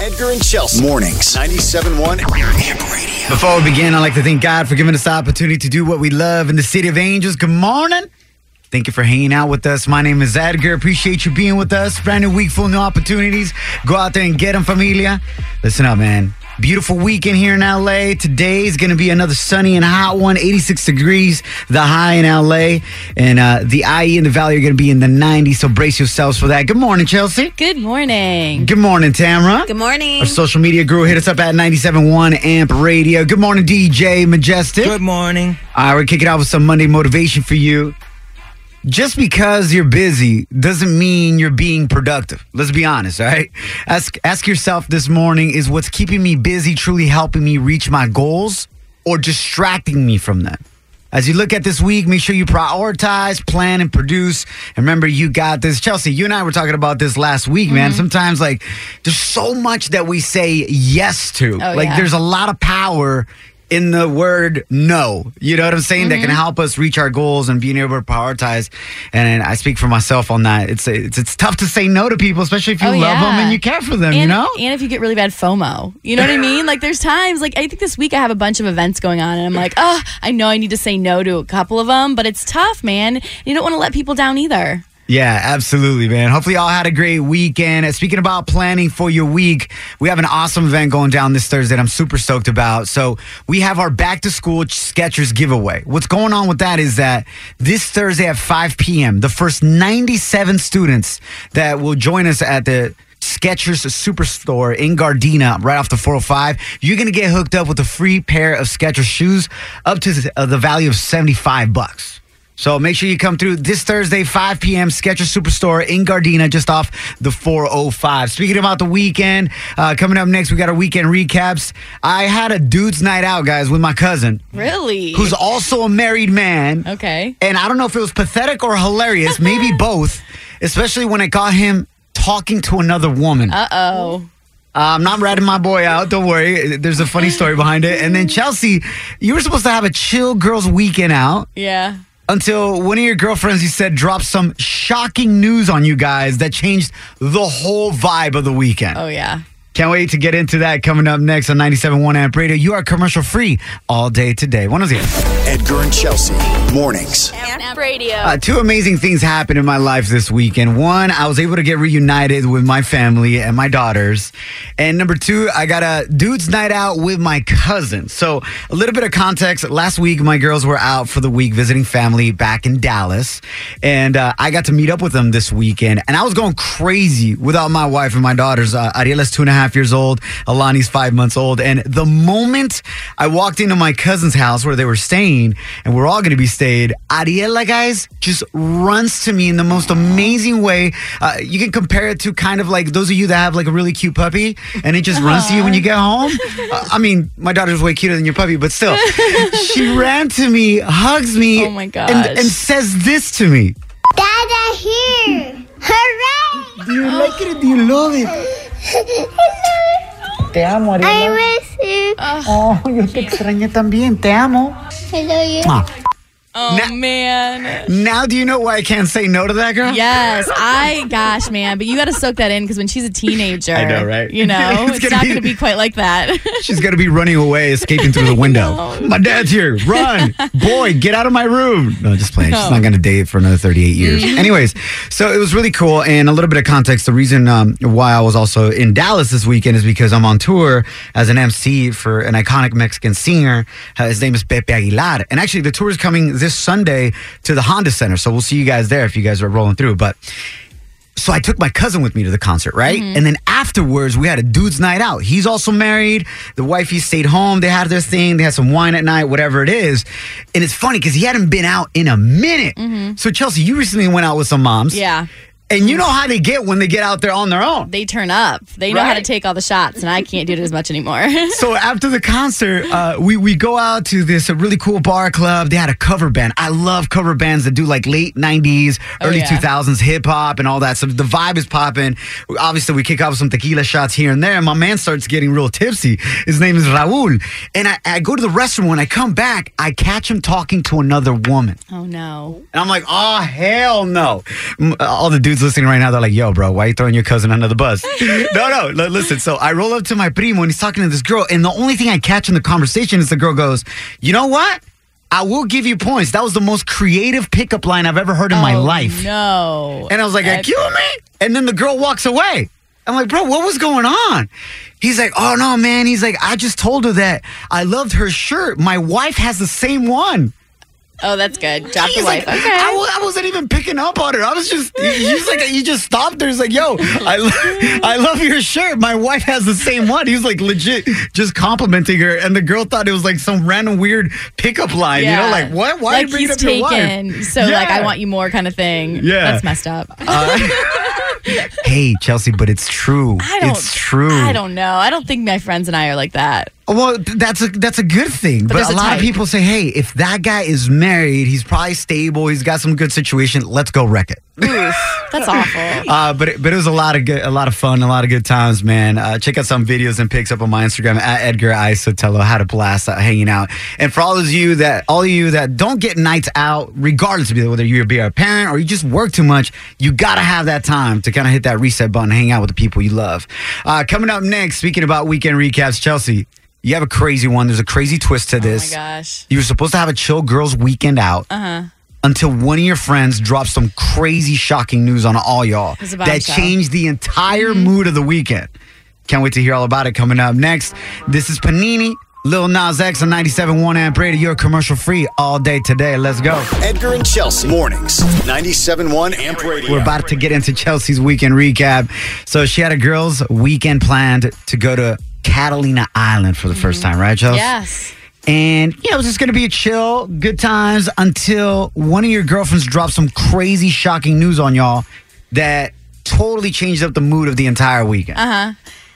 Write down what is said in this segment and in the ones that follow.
Edgar and Chelsea. Mornings. 97.1 Amp Radio. Before we begin, I'd like to thank God for giving us the opportunity to do what we love in the city of angels. Good morning. Thank you for hanging out with us. My name is Edgar. Appreciate you being with us. Brand new week full of new opportunities. Go out there and get them, familia. Listen up, man. Beautiful weekend here in LA. Today is going to be another sunny and hot one, 86 degrees, the high in LA. And uh, the IE and the Valley are going to be in the 90s, so brace yourselves for that. Good morning, Chelsea. Good morning. Good morning, Tamara. Good morning. Our social media guru hit us up at 97.1 Amp Radio. Good morning, DJ Majestic. Good morning. All right, we're kicking off with some Monday motivation for you. Just because you're busy doesn't mean you're being productive. Let's be honest, all right? Ask ask yourself this morning is what's keeping me busy truly helping me reach my goals or distracting me from them? As you look at this week, make sure you prioritize, plan, and produce. And remember, you got this. Chelsea, you and I were talking about this last week, man. Mm-hmm. Sometimes, like, there's so much that we say yes to. Oh, like, yeah. there's a lot of power in the word no. You know what I'm saying? That can mm-hmm. help us reach our goals and being able to prioritize. And I speak for myself on that. It's it's it's tough to say no to people, especially if you Oh, love yeah. them and you care for them. and, you know? and if you get really bad FOMO, you know what I mean? Like, there's times, like, I think this week I have a bunch of events going on, and I'm like, oh, I know I need to say no to a couple of them, but it's tough, man. You don't want to let people down either. Yeah, absolutely, man. Hopefully, y'all had a great weekend. Speaking about planning for your week, we have an awesome event going down this Thursday that I'm super stoked about. So, we have our back to school Skechers giveaway. What's going on with that is that this Thursday at 5 p.m., the first 97 students that will join us at the Skechers Superstore in Gardena, right off the 405. You're gonna get hooked up with a free pair of Skechers shoes up to uh, the value of 75 bucks. So make sure you come through this Thursday, 5 p.m. Skechers Superstore in Gardena, just off the 405. Speaking about the weekend, uh, coming up next, we got our weekend recaps. I had a dude's night out, guys, with my cousin, Really? who's also a married man. okay. And I don't know if it was pathetic or hilarious, maybe both, especially when I caught him talking to another woman. Uh oh. Uh, I'm not ratting my boy out. Don't worry. There's a funny story behind it. And then Chelsea, you were supposed to have a chill girls weekend out Yeah. Until one of your girlfriends, you said, dropped some shocking news on you guys that changed the whole vibe of the weekend. Oh, yeah. Can't wait to get into that coming up next on 97.1 Amp Radio. You are commercial free all day today. Buenos dias. Edgar and Chelsea. Mornings. Radio. Uh, two amazing things happened in my life this weekend. One, I was able to get reunited with my family and my daughters. And number two, I got a dude's night out with my cousin. So, a little bit of context. Last week, my girls were out for the week visiting family back in Dallas. And uh, I got to meet up with them this weekend. And I was going crazy without my wife and my daughters. Uh, Ariela's two and a half years old, Alani's five months old. And the moment I walked into my cousin's house where they were staying, and we're all going to be stayed, Ariela, guys, just runs to me in the most amazing way. Uh, you can compare it to kind of like those of you that have like a really cute puppy, and it just runs to you when you get home. Uh, I mean, my daughter's way cuter than your puppy, but still, she ran to me, hugs me, Oh my and, gosh. and says this to me. Dada here! Hooray! Do you like it or do you love it? Te amo, I Ariela. miss you. Oh, yo te extrañé también. Te amo. I love you. Oh, Na- man. Now, do you know why I can't say no to that girl? Yes, I gosh, man, but you got to soak that in because when she's a teenager, I know, right? You know, It's it's, gonna not going to be quite like that. She's gonna be running away, escaping through the window. My dad's here. Run, boy, get out of my room. No, just playing. She's not gonna date for another 38 years. Anyways, so it was really cool. And a little bit of context. The reason um, why I was also in Dallas this weekend is because I'm on tour as an MC for an iconic Mexican singer. Uh, his name is Pepe Aguilar. And actually, the tour is coming this Sunday to the Honda Center. So we'll see you guys there if you guys are rolling through. But so I took my cousin with me to the concert, right? Mm-hmm. And then afterwards, we had a dude's night out. He's also married. The wife, he stayed home. They had their thing. They had some wine at night, whatever it is. And it's funny because he hadn't been out in a minute. Mm-hmm. So Chelsea, you recently went out with some moms. yeah. And you know how they get when they get out there on their own. They turn up. They know how to take all the shots, and I can't do it as much anymore. So after the concert, uh, we we go out to this really cool bar club. They had a cover band. I love cover bands that do like late '90s, early Oh, yeah. 2000s hip hop and all that. So the vibe is popping. Obviously, we kick off some tequila shots here and there. And my man starts getting real tipsy. His name is Raul, and I, I go to the restroom. When I come back, I catch him talking to another woman. oh no. And I'm like, oh, hell no. All the dudes listening right now, they're like, yo, bro, why you throwing your cousin under the bus? no, no, li- listen. So I roll up to my primo and he's talking to this girl. And the only thing I catch in the conversation is the girl goes, you know what? I will give you points. That was the most creative pickup line I've ever heard in my Oh, life. No. And I was like, excuse me? And then the girl walks away. I'm like, bro, what was going on? He's like, oh no, man. He's like, I just told her that I loved her shirt. My wife has the same one. Oh, that's good. Drop the He's wife. like, okay. I, wasn't even picking up on it. I was just, he- he's like, he just stopped her. He's like, yo, I, lo- I love your shirt. My wife has the same one. He was like, legit, just complimenting her. And the girl thought it was like some random weird pickup line. You know, like, what? Why are like you he's up your wife? taken. So like I want you more kind of thing. Yeah. That's messed up. Uh, hey, Chelsea, but it's true. I don't it's true. I don't know. I don't think my friends and I are like that. Well, that's a that's a good thing. But, there's a a lot of people say, "Hey, if that guy is married, he's probably stable. He's got some good situation. Let's go wreck it." Oof, that's awful. Uh, but it, but it was a lot of good, a lot of fun, a lot of good times, man. Uh, check out some videos and pics up on my Instagram at Edgar I Sotelo. Had a blast out hanging out. And for all of you that all of you that don't get nights out, regardless of whether you be a parent or you just work too much, you gotta have that time to kind of hit that reset button, hang out with the people you love. Uh, coming up next, speaking about weekend recaps, Chelsea. You have a crazy one. There's a crazy twist to oh my this. gosh. You were supposed to have a chill girls weekend out. Uh-huh. Until one of your friends dropped some crazy, shocking news on all y'all that bombshell. changed the entire mood of the weekend. Can't wait to hear all about it coming up next. This is Panini, Lil Nas X on 97.1 Amp Radio. You're commercial free all day today. Let's go. Edgar and Chelsea. Mornings. 97.1 Amp Radio. We're about to get into Chelsea's weekend recap. So she had a girls' weekend planned to go to Catalina Island for the first time, right, Chelsea? Yes. And yeah, it was just gonna be a chill, good times until one of your girlfriends dropped some crazy, shocking news on y'all that totally changed up the mood of the entire weekend. Uh huh.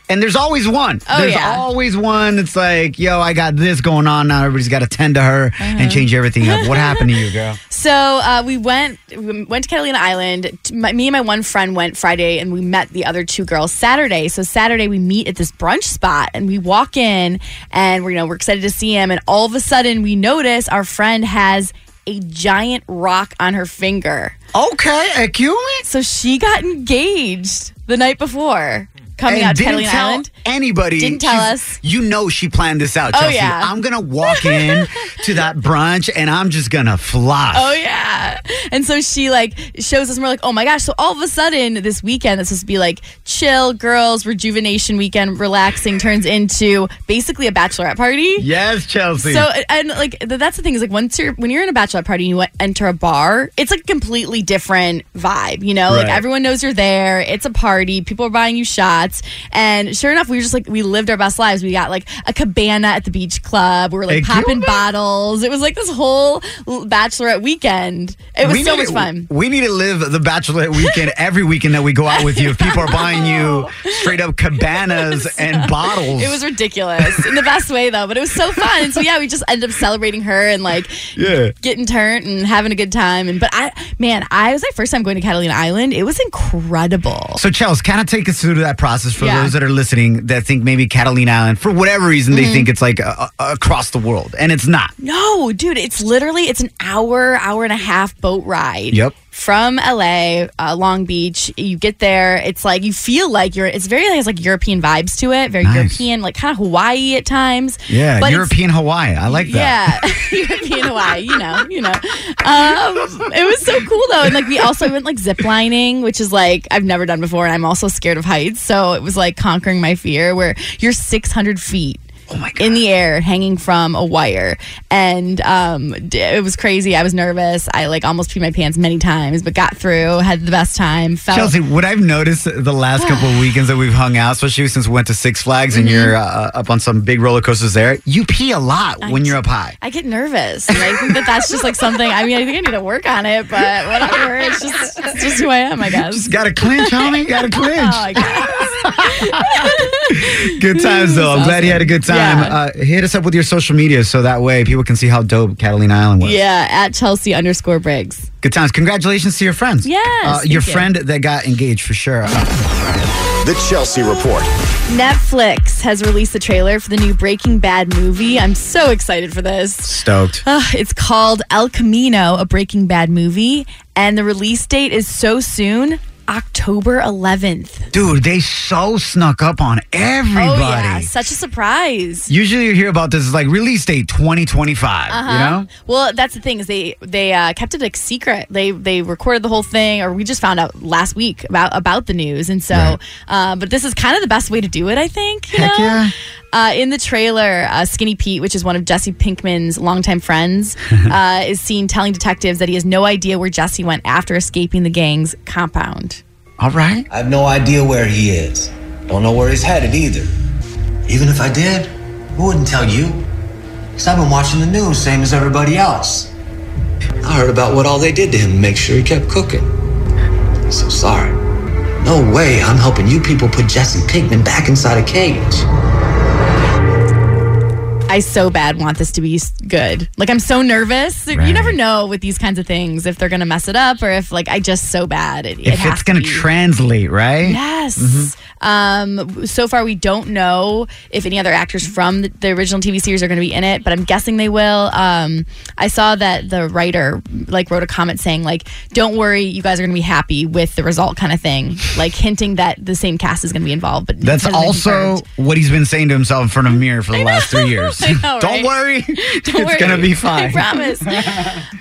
And there's always one. Oh, there's yeah. always one that's like, yo, I got this going on now. Everybody's got to tend to her Uh-huh. and change everything up. What happened to you, girl? So uh, we went we went to Catalina Island. My, me and my one friend went Friday, and we met the other two girls Saturday. So Saturday we meet at this brunch spot, and we walk in, and we're you know we're excited to see him, and all of a sudden we notice our friend has a giant rock on her finger. Okay, me. So she got engaged the night before coming and out Catalina Island. Anybody. Didn't tell us. You know she planned this out, Oh, yeah. I'm gonna walk in to that brunch and I'm just gonna fly. Oh yeah. And so she like shows us and we're like, oh my gosh. So all of a sudden this weekend that's supposed to be like chill girls, rejuvenation weekend, relaxing turns into basically a bachelorette party. Yes, Chelsea. So and like that's the thing is like once you're when you're in a bachelorette party and you enter a bar, it's like a completely different vibe. You know, like everyone knows you're there. It's a party. People are buying you shots, and sure enough, we were just like we lived our best lives. We got like a cabana at the beach club. We were like popping bottles. It was like this whole bachelorette weekend. It was We so much to- fun. We need to live the bachelorette weekend every weekend that we go out with you. If people are buying you straight up cabanas and bottles. It was ridiculous in the best way though, but it was so fun. So yeah, we just ended up celebrating her and like Yeah. getting turned and having a good time. And but I man, I was my first time going to Catalina Island. It was incredible. So, Chels, kind of take us through that process for Yeah. those that are listening that think maybe Catalina Island, for whatever reason, Mm-hmm. they think it's like uh, uh, across the world, and it's not. No, dude, it's literally it's an hour, hour and a half boat ride. Yep. From LA, uh, Long Beach, you get there. It's like you feel like you're. It's very has like European vibes to it. Very Nice. European, like kind of Hawaii at times. Yeah, But European Hawaii. I like that. Yeah, European Hawaii. You know, you know. Um, it was so cool though, and like we also went like zip lining, which is like I've never done before, and I'm also scared of heights. So it was like conquering my fear, where you're 600 feet Oh my God. in the air, hanging from a wire, and um, it was crazy. I was nervous. I like almost peed my pants many times, but got through. Had the best time. Felt Chelsea, what I've noticed the last couple of weekends that we've hung out, especially since we went to Six Flags and you're uh, up on some big roller coasters there, you pee a lot when you're up high. I get nervous. And I think that that's just like something. I mean, I think I need to work on it, but whatever. It's just, it's just who I am, I guess. Just gotta clinch, homie. Gotta clinch. Oh, I guess. Good times though. I'm glad you had a good time. Yeah. Uh, hit us up with your social media so that way people can see how dope Catalina Island was. Yeah, at Chelsea underscore Briggs. Good times. Congratulations to your friends. Yes, Uh, thank your you. friend that got engaged for sure. Uh, The Chelsea Report. Netflix has released the trailer for the new Breaking Bad movie. I'm so excited for this. stoked. Uh, it's called El Camino, a Breaking Bad movie, and the release date is so soon, October 11th. Dude, they so snuck up on everybody. Oh yeah, such a surprise. Usually you hear about this is like release date 2025, Uh-huh. you know? Well, that's the thing is they they uh, kept it a secret. They they recorded the whole thing, or we just found out last week about about the news. And so, Right. uh, but this is kind of the best way to do it, I think. You Heck know? yeah. Uh, in the trailer, uh, Skinny Pete, which is one of Jesse Pinkman's longtime friends, uh, is seen telling detectives that he has no idea where Jesse went after escaping the gang's compound. All right. I have no idea where he is. Don't know where he's headed either. Even if I did, I wouldn't tell you. Because I've been watching the news, same as everybody else. I heard about what all they did to him to make sure he kept cooking. So sorry. No way I'm helping you people put Jesse Pinkman back inside a cage. I so bad want this to be good. Like I'm so nervous. Right. You never know with these kinds of things if they're gonna mess it up or if like I just so bad. It, it If has it's going to to be. translate, right? Yes. Mm-hmm. Um, so far, we don't know if any other actors from the, the original TV series are going to be in it, but I'm guessing they will. Um, I saw that the writer like wrote a comment saying like, "Don't worry, you guys are going to be happy with the result," kind of thing, like hinting that the same cast is going to be involved. But That's also what he's been saying to himself in front of a mirror for the last three years. Know, Don't right? worry. Don't it's worry. going to be fine. I promise.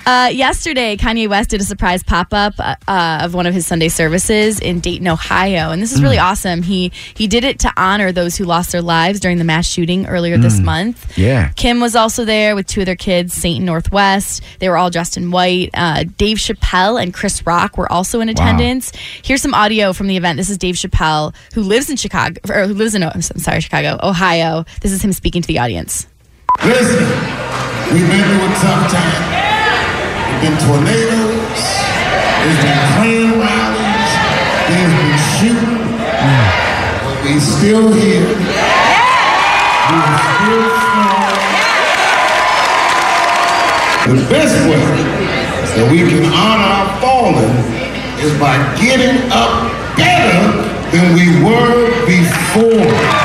uh, yesterday, Kanye West did a surprise pop up uh, of one of his Sunday services in Dayton, Ohio, and this is really awesome. He he he did it to honor those who lost their lives during the mass shooting earlier this month. Yeah. Kim was also there with two of their kids, Saint and North West. They were all dressed in white. Uh, Dave Chappelle and Chris Rock were also in attendance. Here's some audio from the event. This is Dave Chappelle, who lives in Chicago, or who lives in, I'm sorry, Chicago, Ohio. This is him speaking to the audience. Listen, we've been through a tough time. There's been tornadoes, there's been Klan rallies, there's been shooting, but we still here. We still strong. The best way that we can honor our fallen is by getting up better than we were before.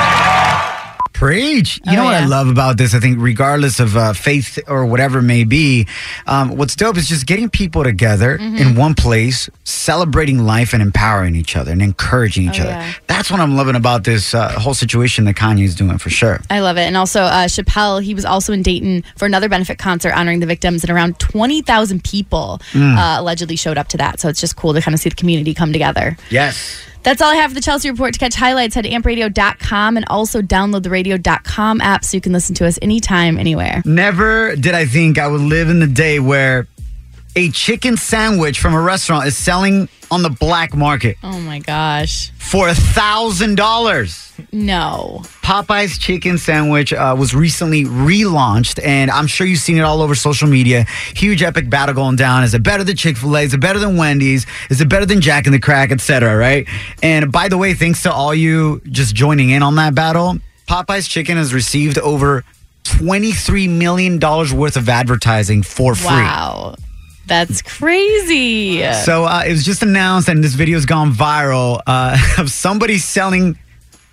Preach. You Oh, know what I love about this? I think, regardless of uh, faith or whatever it may be, um, what's dope is just getting people together Mm-hmm. in one place, celebrating life and empowering each other and encouraging each Oh, other. yeah. That's what I'm loving about this uh, whole situation that Kanye's doing for sure. I love it. And also, uh, Chappelle, he was also in Dayton for another benefit concert honoring the victims, and around 20,000 people uh, allegedly showed up to that. So it's just cool to kind of see the community come together. Yes. That's all I have for the Chelsea Report. To catch highlights, head to ampradio.com and also download the radio.com app so you can listen to us anytime, anywhere. Never did I think I would live in the day where a chicken sandwich from a restaurant is selling on the black market Oh my gosh. for a thousand dollars. No. Popeyes chicken sandwich uh, was recently relaunched, and I'm sure you've seen it all over social media. Huge epic battle going down. Is it better than Chick fil A? Is it better than Wendy's? Is it better than Jack in the Crack, etc.? Right? And by the way, thanks to all you just joining in on that battle, Popeyes chicken has received over $23 million worth of advertising for free. Wow. That's crazy. So uh, it was just announced, and this video's gone viral uh, of somebody selling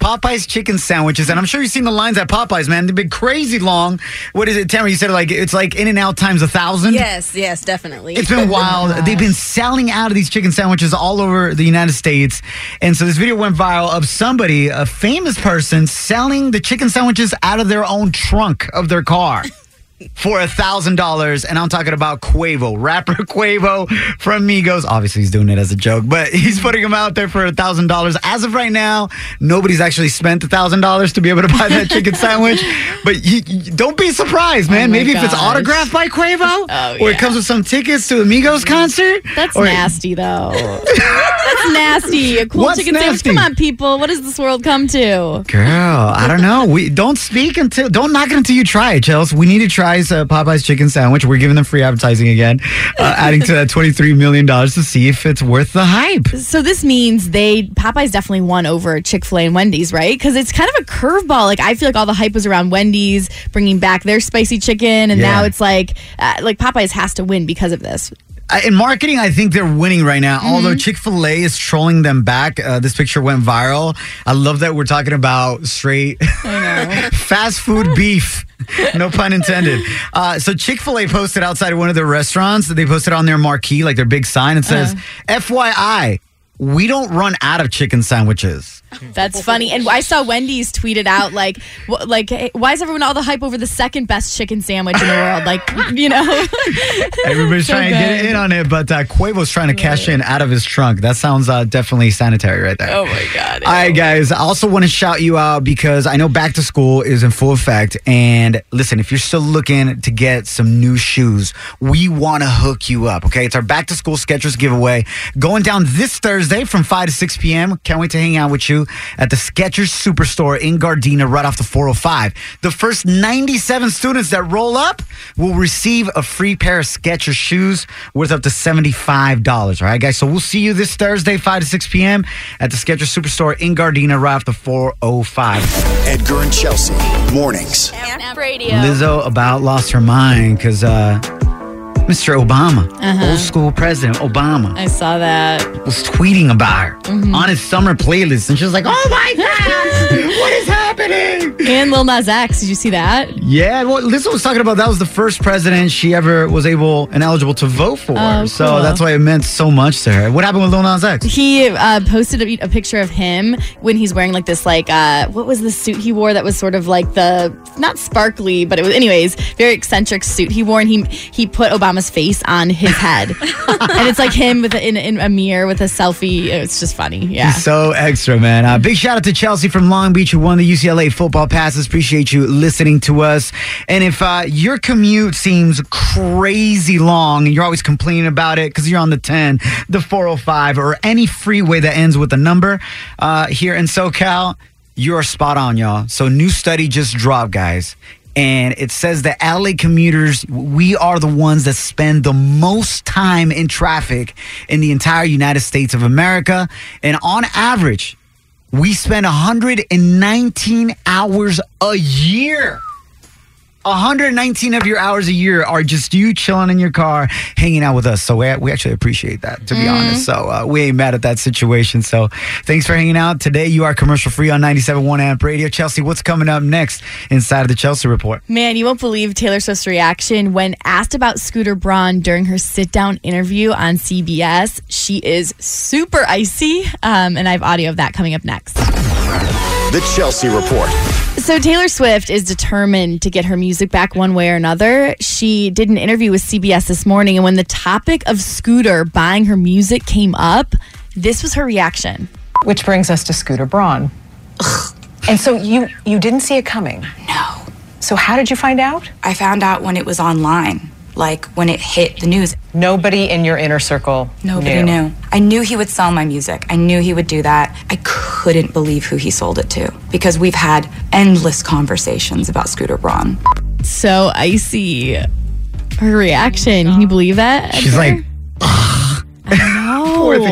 Popeyes chicken sandwiches, and I'm sure you've seen the lines at Popeyes, man. They've been crazy long. What is it, Tamara? You said like it's like In and Out times a thousand. Yes, yes, definitely. It's been wild. They've been selling out of these chicken sandwiches all over the United States. And so this video went viral of somebody, a famous person, selling the chicken sandwiches out of their own trunk of their car. for a thousand dollars, and I'm talking about Quavo, rapper Quavo from Migos. Obviously, he's doing it as a joke, but he's putting him out there for a thousand dollars. As of right now, nobody's actually spent a thousand dollars to be able to buy that chicken sandwich. But you, you- don't be surprised, oh man. Oh Maybe if it's autographed by Quavo, Oh, or it comes with some tickets to a Migos concert. That's or- nasty, though. That's nasty. A cool What's chicken sandwich. Come on, people. What does this world come to? Girl, I don't know. We don't speak until don't knock it until you try it, Chelsea. We need to try uh, Popeyes chicken sandwich. We're giving them free advertising again, uh, adding to that twenty three million dollars to see if it's worth the hype. So this means they Popeyes definitely won over Chick Fil A and Wendy's, right? Because it's kind of a curveball. Like I feel like all the hype was around Wendy's bringing back their spicy chicken, and Yeah. now it's like uh, like Popeyes has to win because of this. Uh, in marketing, I think they're winning right now. Mm-hmm. Although Chick Fil A is trolling them back. Uh, this picture went viral. I love that we're talking about straight fast food beef. No pun intended. Uh, so Chick Fil A posted outside of one of their restaurants. They posted on their marquee, like their big sign. and says, Uh-huh. "FYI, we don't run out of chicken sandwiches." That's funny. And I saw Wendy's tweeted out like, wh- like, hey, why is everyone all the hype over the second best chicken sandwich in the world? Like, you know, Everybody's So trying to get in on it, but uh, Quavo's trying to cash in out of his trunk. That sounds uh, definitely sanitary right there. Oh my God. All right, guys. I also want to shout you out because I know back to school is in full effect. And listen, if you're still looking to get some new shoes, we want to hook you up. Okay, it's our back to school Skechers giveaway going down this Thursday from 5 to 6 p.m. Can't wait to hang out with you at the Skechers Superstore in Gardena, right off the 405. The first 97 students that roll up will receive a free pair of Skechers shoes worth up to $75. All right, guys. So we'll see you this Thursday, 5 to 6 p.m. at the Skechers Superstore in Gardena, right off the 405. Edgar and Chelsea. Mornings. Radio. Lizzo about lost her mind because uh, Mr. Obama, uh-huh. old school president Obama, I saw that. was tweeting about her mm-hmm. on his summer playlist. And she was like, oh my God, what is happening? And Lil Nas X. Did you see that? Yeah, well, Lizzo was talking about that was the first president she ever was able and eligible to vote for. Oh, So cool. that's why it meant so much to her. What happened with Lil Nas X? He uh, posted a, a picture of him when he's wearing like this, like, uh, what was the suit he wore that was sort of like the, not sparkly, but it was, anyways, very eccentric suit he wore. And he he put Obama's face on his head. and it's like him with a, in, in a mirror with a selfie. It's just funny. Yeah. He's so extra, man. Uh, big shout out to Chelsea from Long Beach who won the UCLA football passes. Appreciate you listening to us. And if uh, your commute seems crazy long and you're always complaining about it because you're on the 10, the 405, or any freeway that ends with a number uh, here in SoCal, you're spot on, y'all. So, new study just dropped, guys. And it says that LA commuters, we are the ones that spend the most time in traffic in the entire United States of America. And on average, we spend 119 hours a year. 119 of your hours a year are just you chilling in your car, hanging out with us. So we, we actually appreciate that, to be honest. So uh, we ain't mad at that situation. So thanks for hanging out. Today, you are commercial free on 97.1 Amp Radio. Chelsea, what's coming up next inside of the Chelsea Report? Man, you won't believe Taylor Swift's reaction when asked about Scooter Braun during her sit down interview on CBS. She is super icy. Um, and I have audio of that coming up next. The Chelsea Report. So Taylor Swift is determined to get her music back one way or another. She did an interview with CBS this morning, and when the topic of Scooter buying her music came up, this was her reaction. Which brings us to Scooter Braun. And so you you didn't see it coming. No. So how did you find out? I found out when it was online, like when it hit the news. Nobody in your inner circle Nobody knew. I knew he would sell my music. I knew he would do that. I couldn't believe who he sold it to because we've had endless conversations about Scooter Braun. So icy. Her reaction. Can you believe that? She's Edgar? like, No,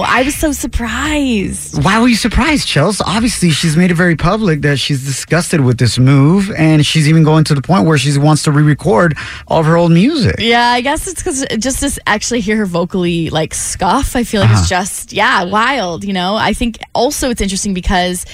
I was so surprised. why were you surprised, Chelsea? Obviously, she's made it very public that she's disgusted with this move, and she's even going to the point where she wants to re-record all of her old music. Yeah, I guess it's because just to actually hear her vocally like scuff, I feel like Uh-huh. it's just yeah wild. You know, I think also it's interesting because.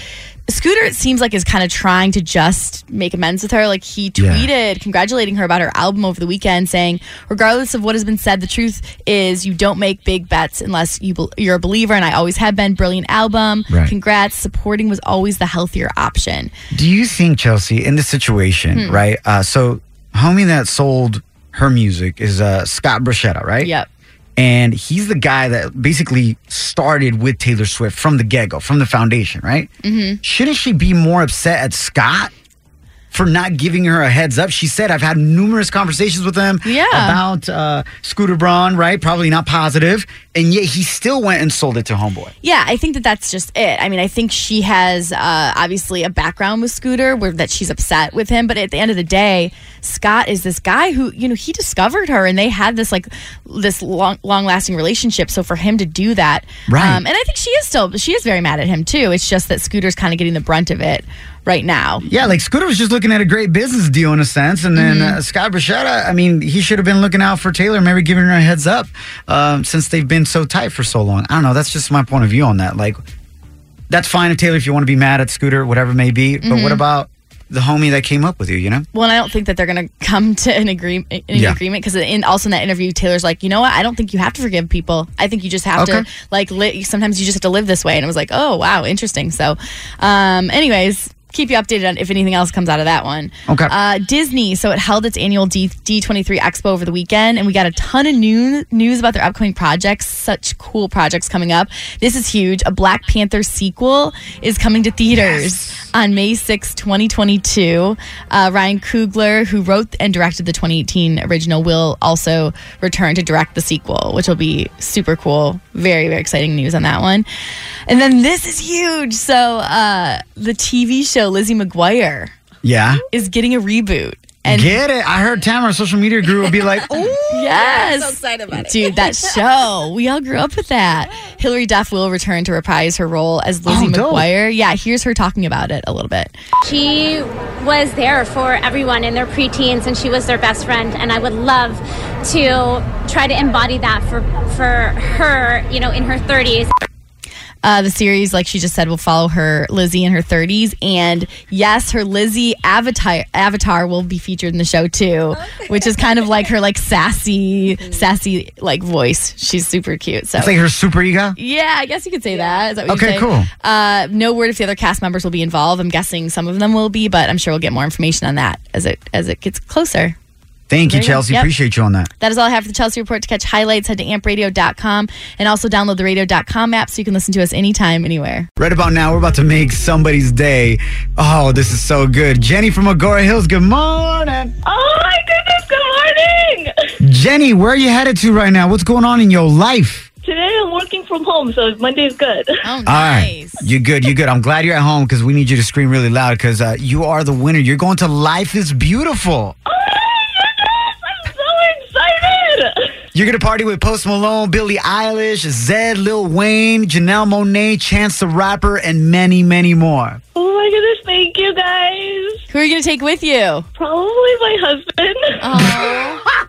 Scooter, it seems like, is kind of trying to just make amends with her. Like, he Yeah. tweeted congratulating her about her album over the weekend, saying, regardless of what has been said, the truth is you don't make big bets unless you bel you're a believer. And I always have been. Brilliant album. Right. Congrats. Supporting was always the healthier option. Do you think Chelsea in this situation, Hmm. right? Uh, so homie that sold her music is uh, Scott Borchetta, right? Yep. And he's the guy that basically started with Taylor Swift from the get go, from the foundation, right? Mm-hmm. Shouldn't she be more upset at Scott for not giving her a heads up? She said, I've had numerous conversations with him Yeah. about uh, Scooter Braun, right? Probably not positive. And yet he still went and sold it to Homeboy. Yeah, I think that that's just it. I mean, I think she has uh, obviously a background with Scooter where that she's upset with him, but at the end of the day, Scott is this guy who you know he discovered her and they had this like this long long lasting relationship. So for him to do that, Right. Um, and I think she is still she is very mad at him too. It's just that Scooter's kind of getting the brunt of it right now. Yeah, like Scooter was just looking at a great business deal in a sense, and then Mm-hmm. uh, Scott Borchetta. I mean, he should have been looking out for Taylor, maybe giving her a heads up, um, since they've been so tight for so long. I don't know. That's just my point of view on that. Like, that's fine, Taylor, if you want to be mad at Scooter, whatever it may be. But Mm-hmm. what about the homie that came up with you? You know? Well, and I don't think that they're going to come to an agreement. An Yeah. agreement because in also in that interview, Taylor's like, you know what? I don't think you have to forgive people. I think you just have Okay. to like. Li- sometimes you just have to live this way. And it was like, oh wow, interesting. So, um, anyways. Keep you updated on if anything else comes out of that one. Okay. Uh, Disney, so it held its annual D- D23 Expo over the weekend, and we got a ton of new news about their upcoming projects. Such cool projects coming up. This is huge. A Black Panther sequel is coming to theaters on May 6, 2022. Uh, Ryan Coogler, who wrote and directed the 2018 original, will also return to direct the sequel, which will be super cool. Very, very exciting news on that one. And then this is huge. So uh, the TV show Lizzie McGuire Yeah. is getting a reboot. And Get it? I heard Tamara, social media guru, would be like, "Oh, Yes. so excited about it. Dude, that show. We all grew up with that. Hilary Duff will return to reprise her role as Lizzie Oh, dope. McGuire. Yeah, here's her talking about it a little bit. She was there for everyone in their preteens and she was their best friend and I would love to try to embody that for for her, you know, in her 30s. Uh, the series, like she just said, will follow her Lizzie in her 30s, and yes, her Lizzie avatar avatar will be featured in the show too, which is kind of like her like sassy, sassy like voice. She's super cute. So it's like her super ego. Yeah, I guess you could say that. Is that what Okay, you cool. Uh, no word if the other cast members will be involved. I'm guessing some of them will be, but I'm sure we'll get more information on that as it as it gets closer. Thank you, There you go. Chelsea. Yep. Appreciate you on that. That is all I have for the Chelsea Report. To catch highlights, head to ampradio.com and also download the radio.com app so you can listen to us anytime, anywhere. Right about now, we're about to make somebody's day. Oh, this is so good. Jenny from Agoura Hills, good morning. Oh my goodness, good morning! Jenny, where are you headed to right now? What's going on in your life? Today I'm working from home, so Monday's good. Oh, All right. You're good. You're good. I'm glad you're at home because we need you to scream really loud because uh, you are the winner. You're going to Life is Beautiful. I'm so excited! You're going to party with Post Malone, Billie Eilish, Zedd, Lil Wayne, Janelle Monáe, Chance the Rapper, and many, many more. Oh my goodness, thank you guys. Who are you going to take with you? Probably my husband. Oh.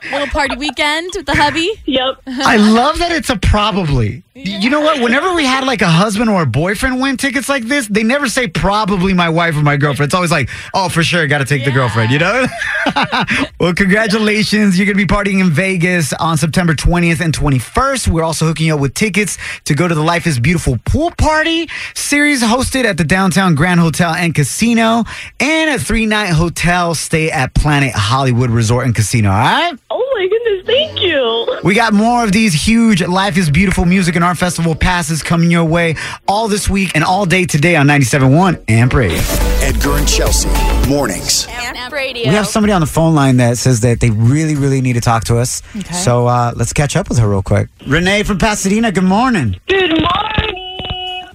Little party weekend with the hubby? Yep. I love that it's a probably. You know what? Whenever we had like a husband or a boyfriend win tickets like this, they never say probably my wife or my girlfriend. It's always like, oh, for sure, got to take the girlfriend, you know? well, congratulations. You're going to be partying in Vegas on September 20th and 21st. We're also hooking you up with tickets to go to the Life is Beautiful pool party series hosted at the Downtown Grand Hotel and Casino and a three night hotel stay at Planet Hollywood Resort and Casino. All right? Oh my goodness, thank you. We got more of these huge Life is Beautiful music and art festival passes coming your way all this week and all day today on 97.1 Amp Radio. Edgar and Chelsea, mornings. Radio. We have somebody on the phone line that says that they really, really need to talk to us. Okay. So uh, let's catch up with her real quick. Renee from Pasadena, good morning. Good morning.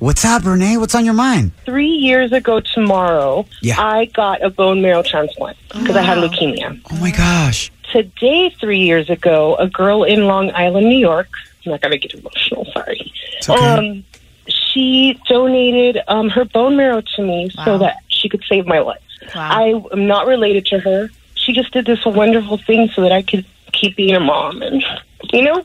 What's up, Renee? What's on your mind? Three years ago tomorrow, Yeah. I got a bone marrow transplant because I had leukemia. Oh my gosh. Today, three years ago, a girl in Long Island, New York, I'm not going to get emotional, sorry. okay. Um, she donated um, her bone marrow to me so that she could save my life. Wow. I am not related to her. She just did this wonderful thing so that I could keep being a mom, and you know.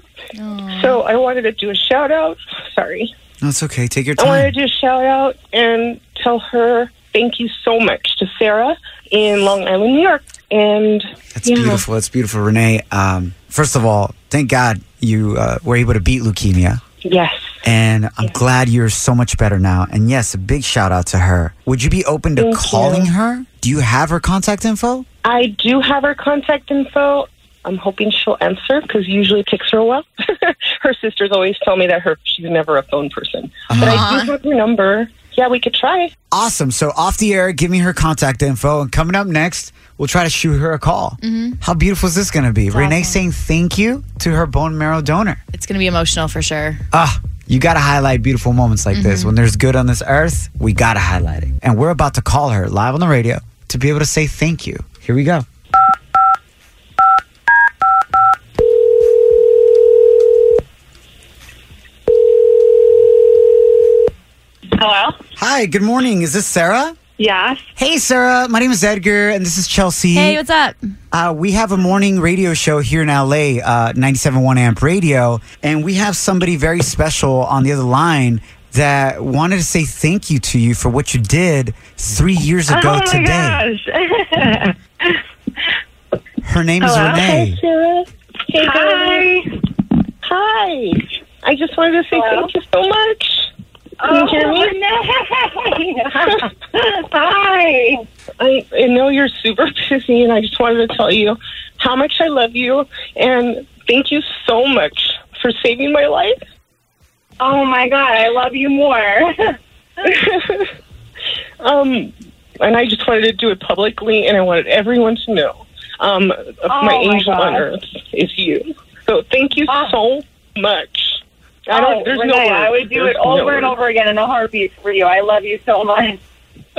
So I wanted to do a shout out. Sorry, No, it's okay. Take your time. I time. to do a shout out and tell her thank you so much to Sarah in Long Island, New York, and That's yeah. beautiful. That's beautiful, Renee. Um, first of all, thank God you uh, were able to beat leukemia. Yes. And I'm glad you're so much better now. And yes, a big shout out to her. Would you be open to Thank calling you. her? Do you have her contact info? I do have her contact info. I'm hoping she'll answer because usually it takes her a while. her sisters always tell me that her she's never a phone person, but I Uh-huh. do have her number. Yeah, we could try. Awesome. So off the air, give me her contact info. And coming up next, we'll try to shoot her a call. Mhm. How beautiful is this going to be? Renee saying thank you to her bone marrow donor. It's going to be emotional for sure. Ah, you got to highlight beautiful moments like this. Mhm. When there's good on this earth, we got to highlight it. And we're about to call her live on the radio to be able to say thank you. Here we go. Hello? Hi, good morning. Is this Sarah? Yes. Hey, Sarah. My name is Edgar, and this is Chelsea. Hey, what's up? Uh, we have a morning radio show here in LA, uh, 97.1 Amp Radio, and we have somebody very special on the other line that wanted to say thank you to you for what you did three years ago oh my today. gosh. Her name is Hello? Renee. Hi, Sarah. Hey, Hi. Hi. I just wanted to say thank you so much. Can you hear me? Oh, Hi. I, I know you're super busy, and I just wanted to tell you how much I love you, and thank you so much for saving my life. Oh my god, I love you more. um, and I just wanted to do it publicly, and I wanted everyone to know. Um, Oh, my my angel on earth is you. So thank you so much. I oh, don't. There's Renee, no. Words. I would do There's it over no and over again in a heartbeat for you. I love you so much.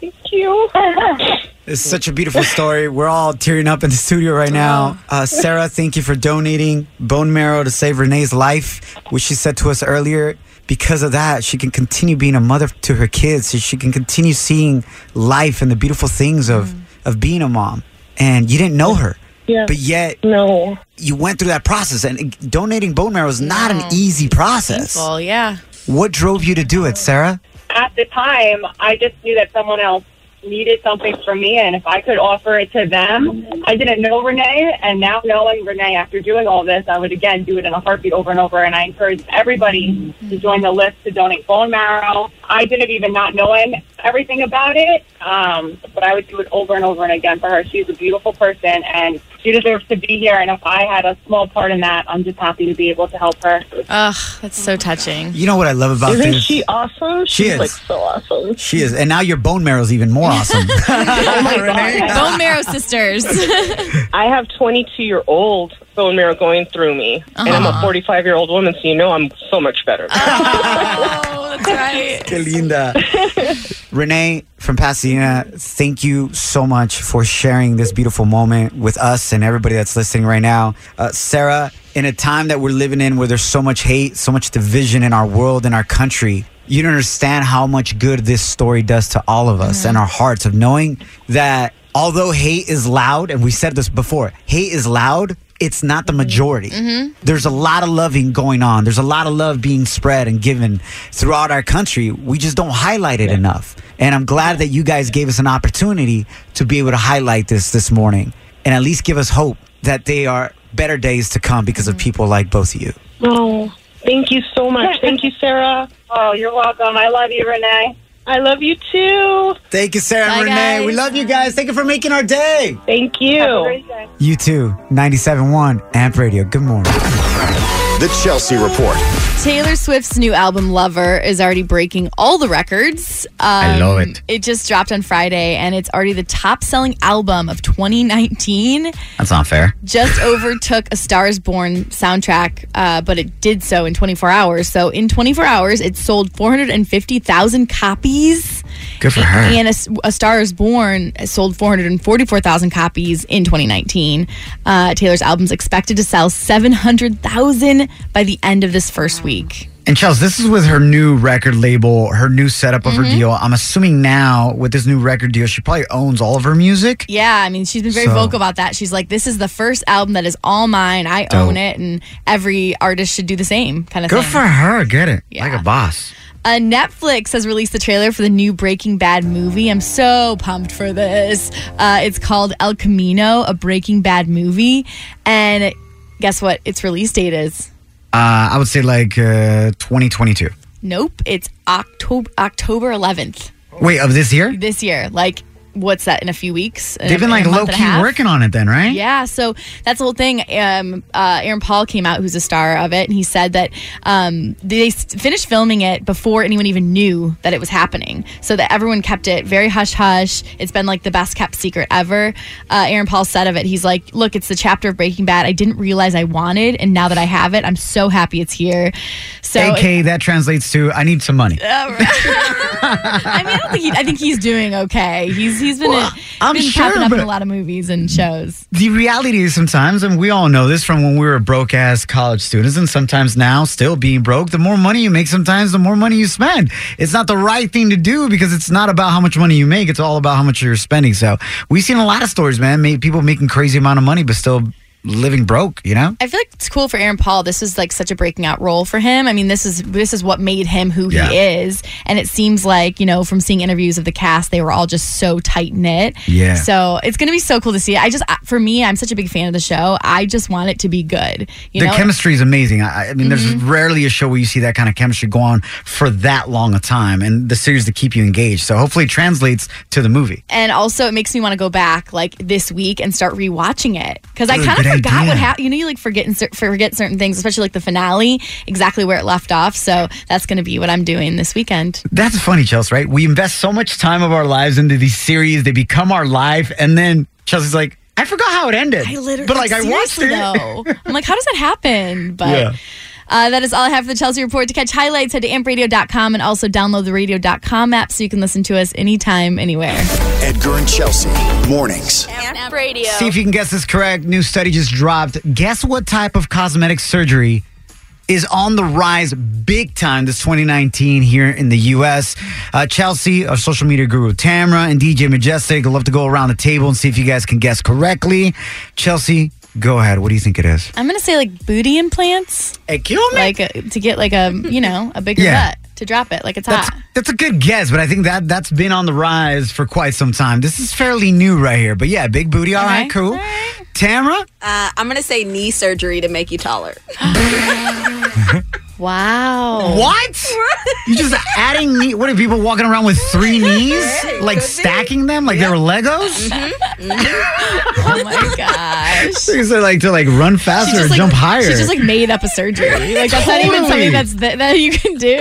Thank you. It's such a beautiful story. We're all tearing up in the studio right now. Uh, Sarah, thank you for donating bone marrow to save Renee's life, which she said to us earlier. Because of that, she can continue being a mother to her kids. So she can continue seeing life and the beautiful things of, of being a mom. And you didn't know her. Yeah. But yet, no, you went through that process. And donating bone marrow is not an easy process. Well, yeah. What drove you to do it, Sarah? At the time, I just knew that someone else needed something from me, and if I could offer it to them, I didn't know Renee, and now knowing Renee after doing all this, I would again do it in a heartbeat over and over. And I encourage everybody to join the list to donate bone marrow. I didn't even not knowing everything about it, um, but I would do it over and over and again for her. She's a beautiful person, and she deserves to be here. And if I had a small part in that, I'm just happy to be able to help her. Ugh, that's so touching. You know what I love about Isn't this? she awesome? She She's is. like so awesome. She is. And now your bone marrow is even more awesome. oh my god. Bone marrow sisters. I have 22 year old bone marrow going through me, and I'm a Uh-huh. 45 year old woman, so you know I'm so much better. oh, that's right. Que linda. Renee from Pasadena, thank you so much for sharing this beautiful moment with us and everybody that's listening right now. Uh, Sarah, in a time that we're living in where there's so much hate, so much division in our world, in our country, you don't understand how much good this story does to all of us and our hearts of knowing that although hate is loud, and we said this before, hate is loud. It's not the majority. Mm-hmm. There's a lot of loving going on. There's a lot of love being spread and given throughout our country. We just don't highlight it enough. And I'm glad that you guys gave us an opportunity to be able to highlight this this morning and at least give us hope that they are better days to come because of mm-hmm. people like both of you. oh, thank you so much. Thank you, Sarah. Oh, you're welcome. I love you, Renee. I love you too. Thank you, Sarah and Renee. guys. We love you guys. Thank you for making our day. Thank you. You too. 97.1 Amp Radio. Good morning. The Chelsea Report. Taylor Swift's new album Lover is already breaking all the records. Um, I love it. It just dropped on Friday and it's already the top selling album of 2019. That's not fair. Just overtook A Stars Born soundtrack, uh, but it did so in 24 hours. So in 24 hours, it sold 450,000 copies. Good for her. And a, A Star is Born sold 444,000 copies in 2019. Uh, Taylor's album's expected to sell 700,000 by the end of this first week. And Chels, this is with her new record label, her new setup of her Mhm. deal. I'm assuming now with this new record deal, she probably owns all of her music. Yeah, I mean, she's been very So- vocal about that. She's like, "This is the first album that is all mine. I own it, and every artist should do the same kind of thing. Good thing." for her. Get it. Like a boss. Uh, Netflix has released the trailer for the new Breaking Bad movie. I'm so pumped for this. Uh, it's called El Camino, a Breaking Bad movie, and guess what? Its release date is. Uh, I would say like uh, 2022. Nope, it's October October 11th Wait, of this year? this year. Like what's that in a few weeks? They've been like low key working on it then, right? Yeah, so that's the whole thing. Um, uh, Aaron Paul came out, who's a star of it, and he said that um, they s- finished filming it before anyone even knew that it was happening, so that everyone kept it very hush hush. It's been like the best kept secret ever. Uh, Aaron Paul said of it, he's like, "Look, it's the chapter of Breaking Bad I didn't realize I wanted, and now that I have it, I'm so happy it's here." So. AK, that translates to I need some money. I mean, I don't think he, I think he's doing okay. He's he's been Well, in, I'm been sure, popping up in a lot of movies and shows. The reality is sometimes, and we all know this from when we were broke ass college students, and sometimes now still being broke, the more money you make, sometimes the more money you spend. It's not the right thing to do because it's not about how much money you make, it's all about how much you're spending. So we've seen a lot of stories, man, people making crazy amount of money, but still living broke, you know? I feel like it's cool for Aaron Paul. This is like such a breaking out role for him. I mean, this is this is what made him who Yeah. he is, and it seems like you know from seeing interviews of the cast, they were all just so tight knit. Yeah. So it's gonna be so cool to see. I just, for me, I'm such a big fan of the show. I just want it to be good. You the know, chemistry is amazing. I, I mean, there's Mhm. rarely a show where you see that kind of chemistry go on for that long a time, and the series to keep you engaged. So hopefully, it translates to the movie. and also it makes me want to go back like this week and start rewatching it because I kind of forgot what happened. You know, you like forget and cer- forget certain things, especially like the finale, exactly where it left off. So that's going to be what I'm doing this weekend. That's funny, Chelsea, right? We invest so much time of our lives into these series, they become our life, and then Chelsea's like, I forgot how it ended. I literally, but like, I watched it. though. I'm like, how does that happen? But Yeah. Uh, that is all I have for the Chelsea Report. To catch highlights, head to ampradio.com and also download the radio.com app so you can listen to us anytime, anywhere. Edgar and Chelsea, mornings. Radio. See if you can guess this correct. New study just dropped. Guess what type of cosmetic surgery is on the rise big time this 2019 here in the U.S. Uh, Chelsea, our social media guru Tamra, and DJ Majestic. Love to go around the table and see if you guys can guess correctly. Chelsea, go ahead. What do you think it is? I'm going to say like booty implants. Like uh, to get like a, you know, a bigger Yeah. butt to drop it like it's That's, hot. that's a good guess, but I think that that's been on the rise for quite some time. This is fairly new right here, but yeah, big booty. All right, cool. Tamara, Uh, I'm gonna say knee surgery to make you taller. Wow. What? You just adding knee? What are people walking around with three knees, like stacking them like they were Legos? oh my gosh. Things are like to like run faster or just, like- jump higher. She just like made up a surgery. Like that's not even Totally. something that's that, that you can do.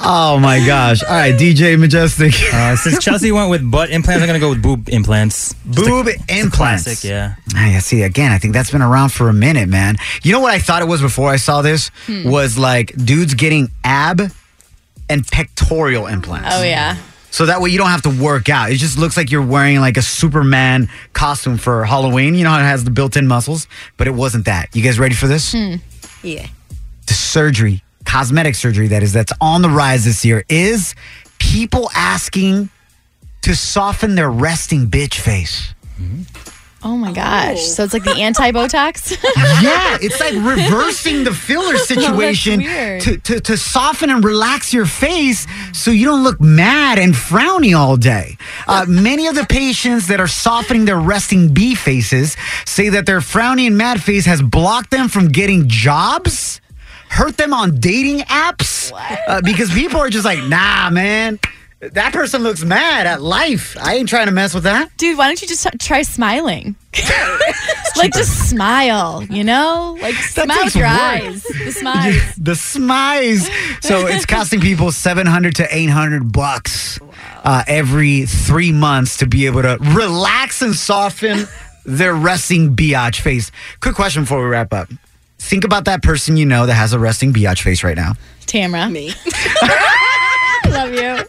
oh my gosh! All right, DJ Majestic. Uh, since Chelsea went with butt implants, I'm gonna go with boob implants. Boob Just a- implants. Classic, yeah. Ah, yeah, see, again, I think that's been around for a minute, man. You know what I thought it was before I saw this Hmm. was like dudes getting ab and pectoral implants. Oh yeah. So that way you don't have to work out. It just looks like you're wearing like a Superman costume for Halloween. You know how it has the built-in muscles, but it wasn't that. You guys ready for this? Hmm. Yeah. The surgery, cosmetic surgery that is that's on the rise this year is people asking to soften their resting bitch face. Oh my gosh. So it's like the anti Botox? yeah, it's like reversing the filler situation weird. to, to, to soften and relax your face so you don't look mad and frowny all day. Uh, many of the patients that are softening their resting B faces say that their frowny and mad face has blocked them from getting jobs, hurt them on dating apps, uh, because people are just like, nah, man. That person looks mad at life. I ain't trying to mess with that. Dude, why don't you just t- try smiling? like just smile, you know? Like That smile your work. eyes. The smiles. the smize. So it's costing people 700 to 800 bucks uh, every three months to be able to relax and soften their resting biatch face. Quick question before we wrap up. Think about that person you know that has a resting biatch face right now. Tamra. Me. Love you.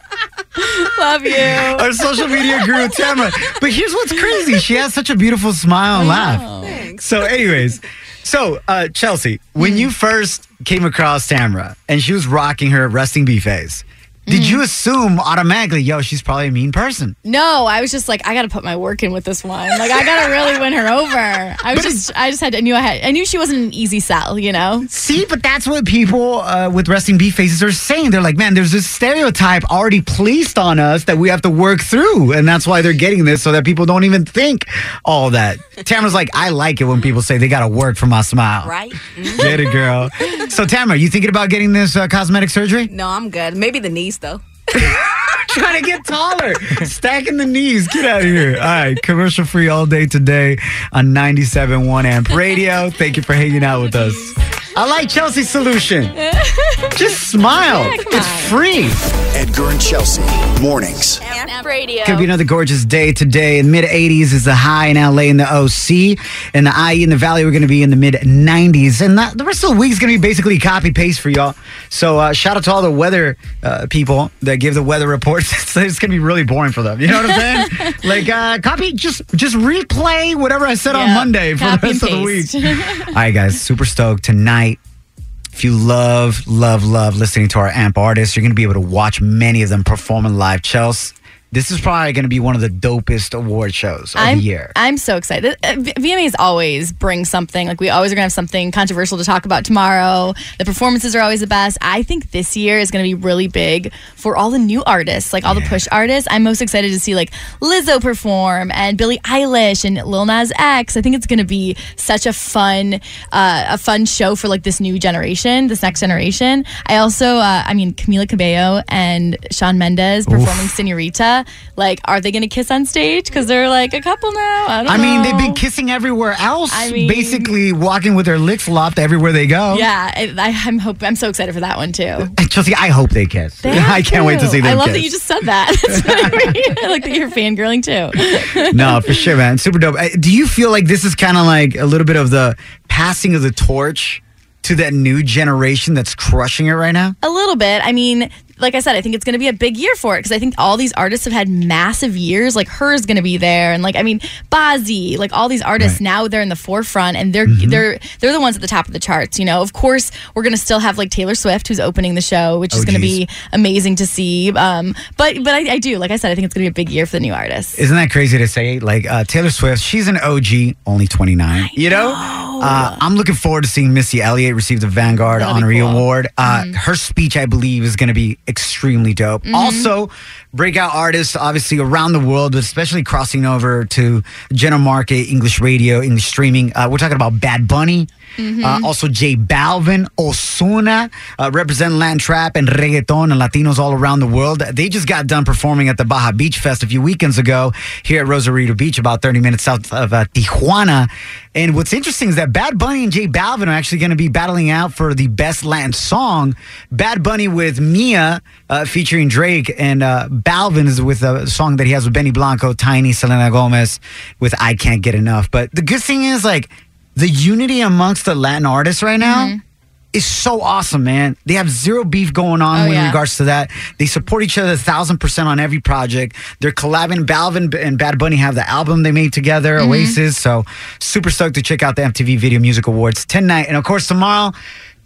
Love you. Our social media guru, Tamara. But here's what's crazy. She has such a beautiful smile and laugh. Thanks. So, anyways, so uh, Chelsea, when you first came across Tamara and she was rocking her resting bee face, did you assume automatically, yo, she's probably a mean person? No, I was just like, I got to put my work in with this one. Like, I got to really win her over. I was just, I just had, I knew I had, I knew she wasn't an easy sell, you know? See, but that's what people uh, with resting bee faces are saying. They're like, man, there's this stereotype already placed on us that we have to work through. And that's why they're getting this so that people don't even think all that. Tamara's like, I like it when people say they got to work for my smile. Right? Get it, girl. So, Tamara, you thinking about getting this uh, cosmetic surgery? No, I'm good. Maybe the knees though. trying to get taller, stacking the knees. Get out of here. All right, commercial free all day today on 97.1 Amp Radio. Thank you for hanging out with us. I like Chelsea's solution. Just smile. it's free. Edgar and Chelsea, mornings. Amp Radio. Could be another gorgeous day today. In mid 80s is the high in LA and the OC. And the IE in the Valley, we're going to be in the mid 90s. And the, the rest of the week is going to be basically copy paste for y'all. So uh, shout out to all the weather uh, people that give the weather reports. it's going to be really boring for them. You know what I'm saying? like uh, copy, just just replay whatever I said on Monday for the copy and rest of the week. all right, guys, super stoked tonight. If you love, love, love listening to our AMP artists, you're going to be able to watch many of them performing live. Chels, this is probably going to be one of the dopest award shows of I'm, the year. I'm so excited. Uh, VMAs always bring something. Like we always are going to have something controversial to talk about tomorrow. The performances are always the best. I think this year is going to be really big for all the new artists, like all the push artists. I'm most excited to see like Lizzo perform and Billie Eilish and Lil Nas X. I think it's going to be such a fun, uh, a fun show for like this new generation, this next generation. I also, uh, I mean, Camila Cabello and Shawn Mendes performing Senorita. Like, are they going to kiss on stage? Because they're like a couple now. I don't I mean, they've been kissing everywhere else, I mean- basically walking with their lips lopped everywhere they go. Yeah, I, I, I'm hope I'm so excited for that one too. And Chelsea, I hope they kiss. They I can't wait to see them I love kiss. that you just said that. I. Like that you're fangirling too. no, for sure, man. Super dope. Uh, Do you feel like this is kind of like a little bit of the passing of the torch to that new generation that's crushing it right now? A little bit. I mean, like I said, I think it's going to be a big year for it because I think all these artists have had massive years. Like her is going to be there, and like I mean, Bazzi, like all these artists now they're in the forefront, and they're Mm-hmm. they're they're the ones at the top of the charts. You know, of course, we're going to still have like Taylor Swift who's opening the show, which is Oh, going to be amazing to see. Um, but but I, I do, like I said, I think it's going to be a big year for the new artists. Isn't that crazy to say? Like uh, Taylor Swift, she's an OG, only 29. You know? Uh, I'm looking forward to seeing Missy Elliott receive the Vanguard That'll Honorary cool. Award. Uh, Her speech, I believe, is going to be extremely dope. Mhm. Also, breakout artists, obviously around the world, but especially crossing over to general market, English radio, English streaming. Uh, we're talking about Bad Bunny. Mhm. Uh, also, J Balvin, Ozuna, uh, represent Latin trap and reggaeton and Latinos all around the world. They just got done performing at the Baja Beach Fest a few weekends ago here at Rosarito Beach, about 30 minutes south of uh, Tijuana. And what's interesting is that Bad Bunny and J Balvin are actually going to be battling out for the best Latin song. Bad Bunny with Mia uh, featuring Drake, and uh, Balvin is with a song that he has with Benny Blanco, Tainy, Selena Gomez with I Can't Get Enough. But the good thing is, like, the unity amongst the Latin artists right now Mm-hmm. is so awesome, man. They have zero beef going on Oh, in yeah. regards to that. They support each other a thousand percent on every project. They're collabing. Balvin and Bad Bunny have the album they made together, Mhm. Oasis. So super stoked to check out the MTV Video Music Awards tonight. And of course, tomorrow,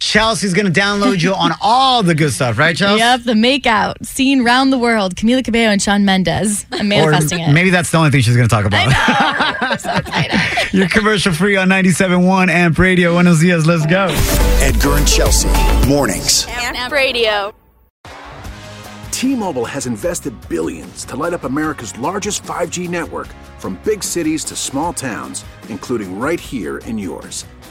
Chelsea's going to download you on all the good stuff, right, Chelsea? Yep, the makeout scene round the world. Camila Cabello and Shawn Mendes. I'm Or manifesting it. maybe that's the only thing she's going to talk about. You're commercial free on 97.1 Amp Radio. Buenos dias. Let's go. Edgar and Chelsea, mornings. Amp Radio. T-Mobile has invested billions to light up America's largest 5G network from big cities to small towns, including right here in yours.